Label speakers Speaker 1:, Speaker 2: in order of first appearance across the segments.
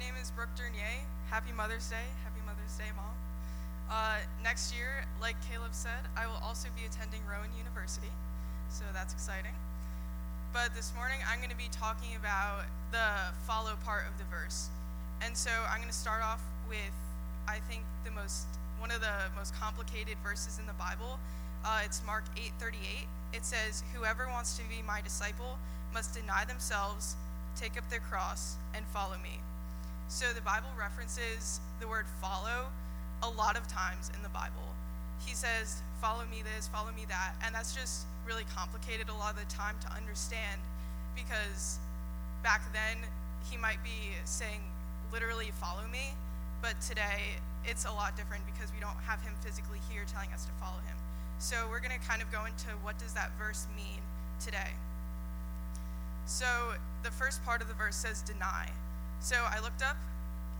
Speaker 1: name is Brooke Dernier. Happy Mother's Day. Happy Mother's Day, Mom. Uh, next year, like Caleb said, I will also be attending Rowan University, so that's exciting. But this morning, I'm going to be talking about the follow part of the verse. And so I'm going to start off with, I think, the most one of the most complicated verses in the Bible. Uh, it's Mark 8:38. It says, "Whoever wants to be my disciple must deny themselves, take up their cross, and follow me." So the Bible references the word follow a lot of times in the Bible. He says, "Follow me this, follow me that," and that's just really complicated a lot of the time to understand because back then he might be saying literally follow me, but today it's a lot different because we don't have him physically here telling us to follow him. So we're going to kind of go into what does that verse mean today. So the first part of the verse says deny. So I looked up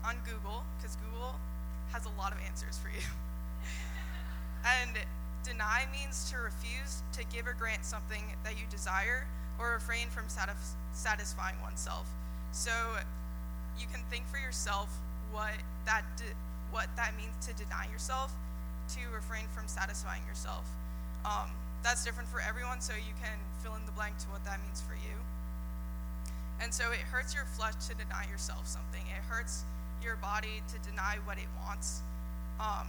Speaker 1: on Google because Google has a lot of answers for you. and deny means to refuse to give or grant something that you desire or refrain from satis- satisfying oneself. So you can think for yourself what that de- what that means to deny yourself, to refrain from satisfying yourself. Um, that's different for everyone, so you can fill in the blank to what that means for you. And so it hurts your flesh to deny yourself something. It hurts your body to deny what it wants. Um,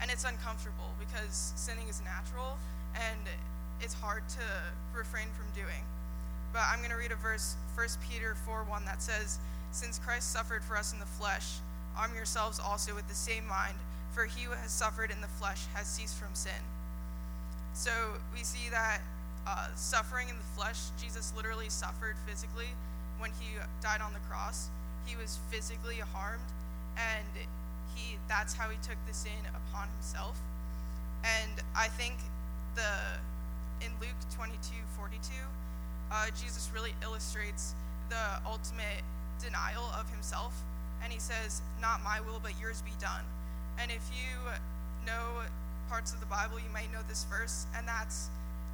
Speaker 1: and it's uncomfortable because sinning is natural and it's hard to refrain from doing. But I'm going to read a verse, 1 Peter 4 1, that says, Since Christ suffered for us in the flesh, arm yourselves also with the same mind, for he who has suffered in the flesh has ceased from sin. So we see that uh, suffering in the flesh, Jesus literally suffered physically when he died on the cross. He was physically harmed, and he that's how he took the sin upon himself. And I think the in Luke 22, 42, uh, Jesus really illustrates the ultimate denial of himself and he says, Not my will, but yours be done. And if you know parts of the Bible, you might know this verse, and that's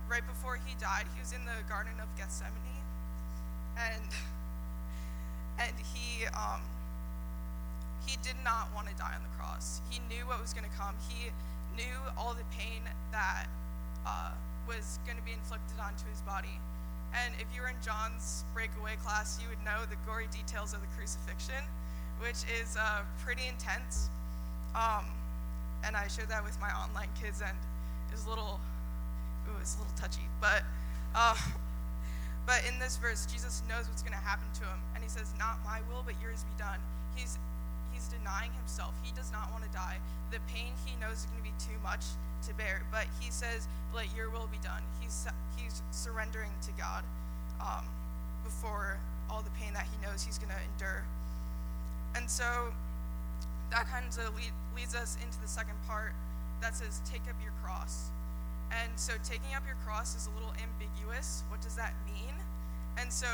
Speaker 1: right before he died, he was in the Garden of Gethsemane, and and he um, he did not want to die on the cross. He knew what was going to come. He knew all the pain that uh, was going to be inflicted onto his body. And if you were in John's breakaway class, you would know the gory details of the crucifixion which is uh, pretty intense. Um, and I shared that with my online kids, and it was a little, it was a little touchy. But, uh, but in this verse, Jesus knows what's going to happen to him, and he says, "Not my will, but yours be done." He's he's denying himself. He does not want to die. The pain he knows is going to be too much to bear, but he says, "Let your will be done." He's he's surrendering to God um, before all the pain that he knows he's going to endure. And so that kind of lead, leads us into the second part that says, take up your cross. And so taking up your cross is a little ambiguous. What does that mean? And so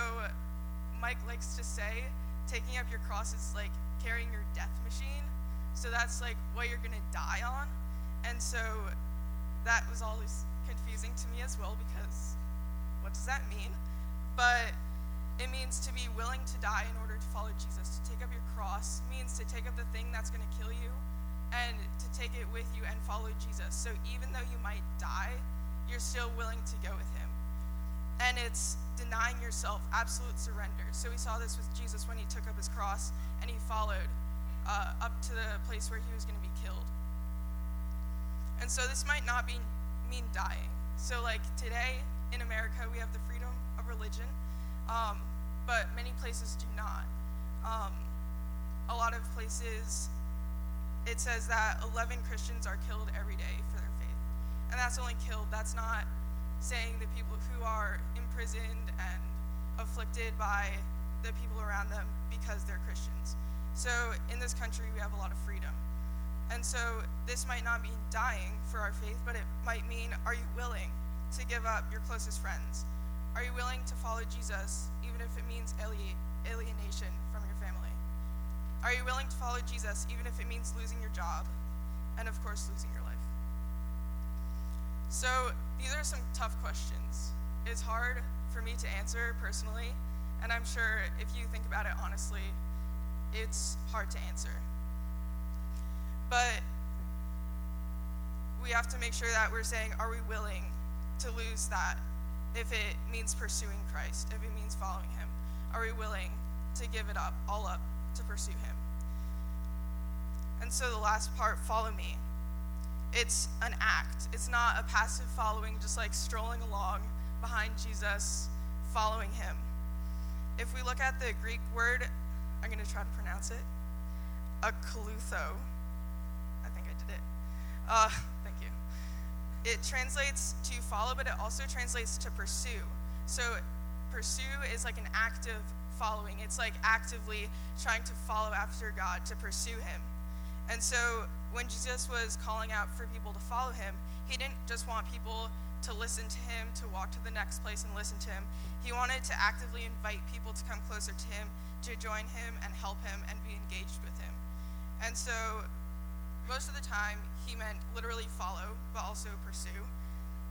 Speaker 1: Mike likes to say, taking up your cross is like carrying your death machine. So that's like what you're going to die on. And so that was always confusing to me as well because what does that mean? But it means to be willing to die in order to follow Jesus. To take up your cross means to take up the thing that's going to kill you and to take it with you and follow Jesus. So even though you might die, you're still willing to go with him. And it's denying yourself, absolute surrender. So we saw this with Jesus when he took up his cross and he followed uh, up to the place where he was going to be killed. And so this might not be, mean dying. So, like today in America, we have the freedom of religion um, but many places do not. Um, a lot of places, it says that 11 Christians are killed every day for their faith. And that's only killed. That's not saying the people who are imprisoned and afflicted by the people around them because they're Christians. So in this country, we have a lot of freedom. And so this might not mean dying for our faith, but it might mean are you willing to give up your closest friends? Are you willing to follow Jesus, even if it means alienation from your family? Are you willing to follow Jesus, even if it means losing your job and, of course, losing your life? So, these are some tough questions. It's hard for me to answer personally, and I'm sure if you think about it honestly, it's hard to answer. But we have to make sure that we're saying, are we willing to lose that if it means pursuing Christ, if it means following Him? Are we willing to give it up, all up, to pursue Him? And so the last part, follow me. It's an act, it's not a passive following, just like strolling along behind Jesus, following Him. If we look at the Greek word, I'm going to try to pronounce it, akalutho. I think I did it. Uh, thank you. It translates to follow, but it also translates to pursue. So pursue is like an active following. It's like actively trying to follow after God, to pursue Him. And so when Jesus was calling out for people to follow Him, He didn't just want people to listen to Him, to walk to the next place and listen to Him. He wanted to actively invite people to come closer to Him, to join Him and help Him and be engaged with Him. And so most of the time, He meant literally follow, but also pursue.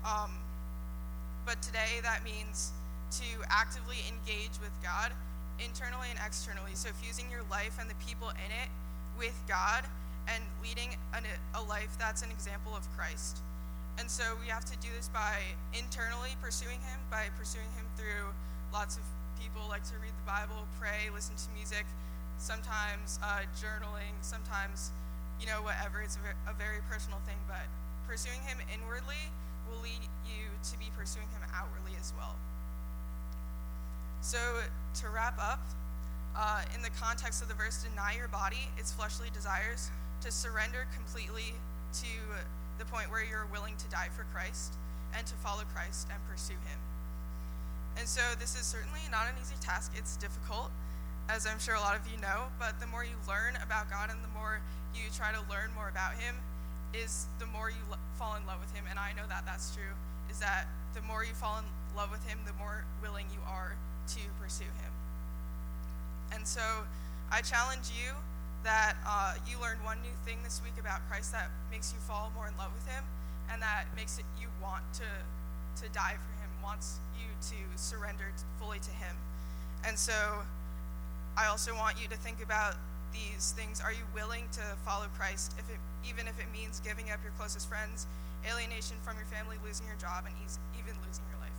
Speaker 1: Um, but today, that means to actively engage with God internally and externally. So, fusing your life and the people in it with God and leading an, a life that's an example of Christ. And so, we have to do this by internally pursuing Him, by pursuing Him through lots of people like to read the Bible, pray, listen to music, sometimes uh, journaling, sometimes, you know, whatever. It's a very personal thing, but pursuing Him inwardly will lead you to be pursuing Him outwardly as well. So, to wrap up, uh, in the context of the verse, deny your body, its fleshly desires, to surrender completely to the point where you're willing to die for Christ and to follow Christ and pursue Him. And so, this is certainly not an easy task. It's difficult, as I'm sure a lot of you know, but the more you learn about God and the more you try to learn more about Him, is the more you lo- fall in love with Him. And I know that that's true, is that the more you fall in love with Him, the more willing you are to pursue him. And so I challenge you that uh, you learned one new thing this week about Christ that makes you fall more in love with him and that makes it you want to, to die for him, wants you to surrender fully to him. And so I also want you to think about these things. Are you willing to follow Christ, if it, even if it means giving up your closest friends, alienation from your family, losing your job, and even losing your life?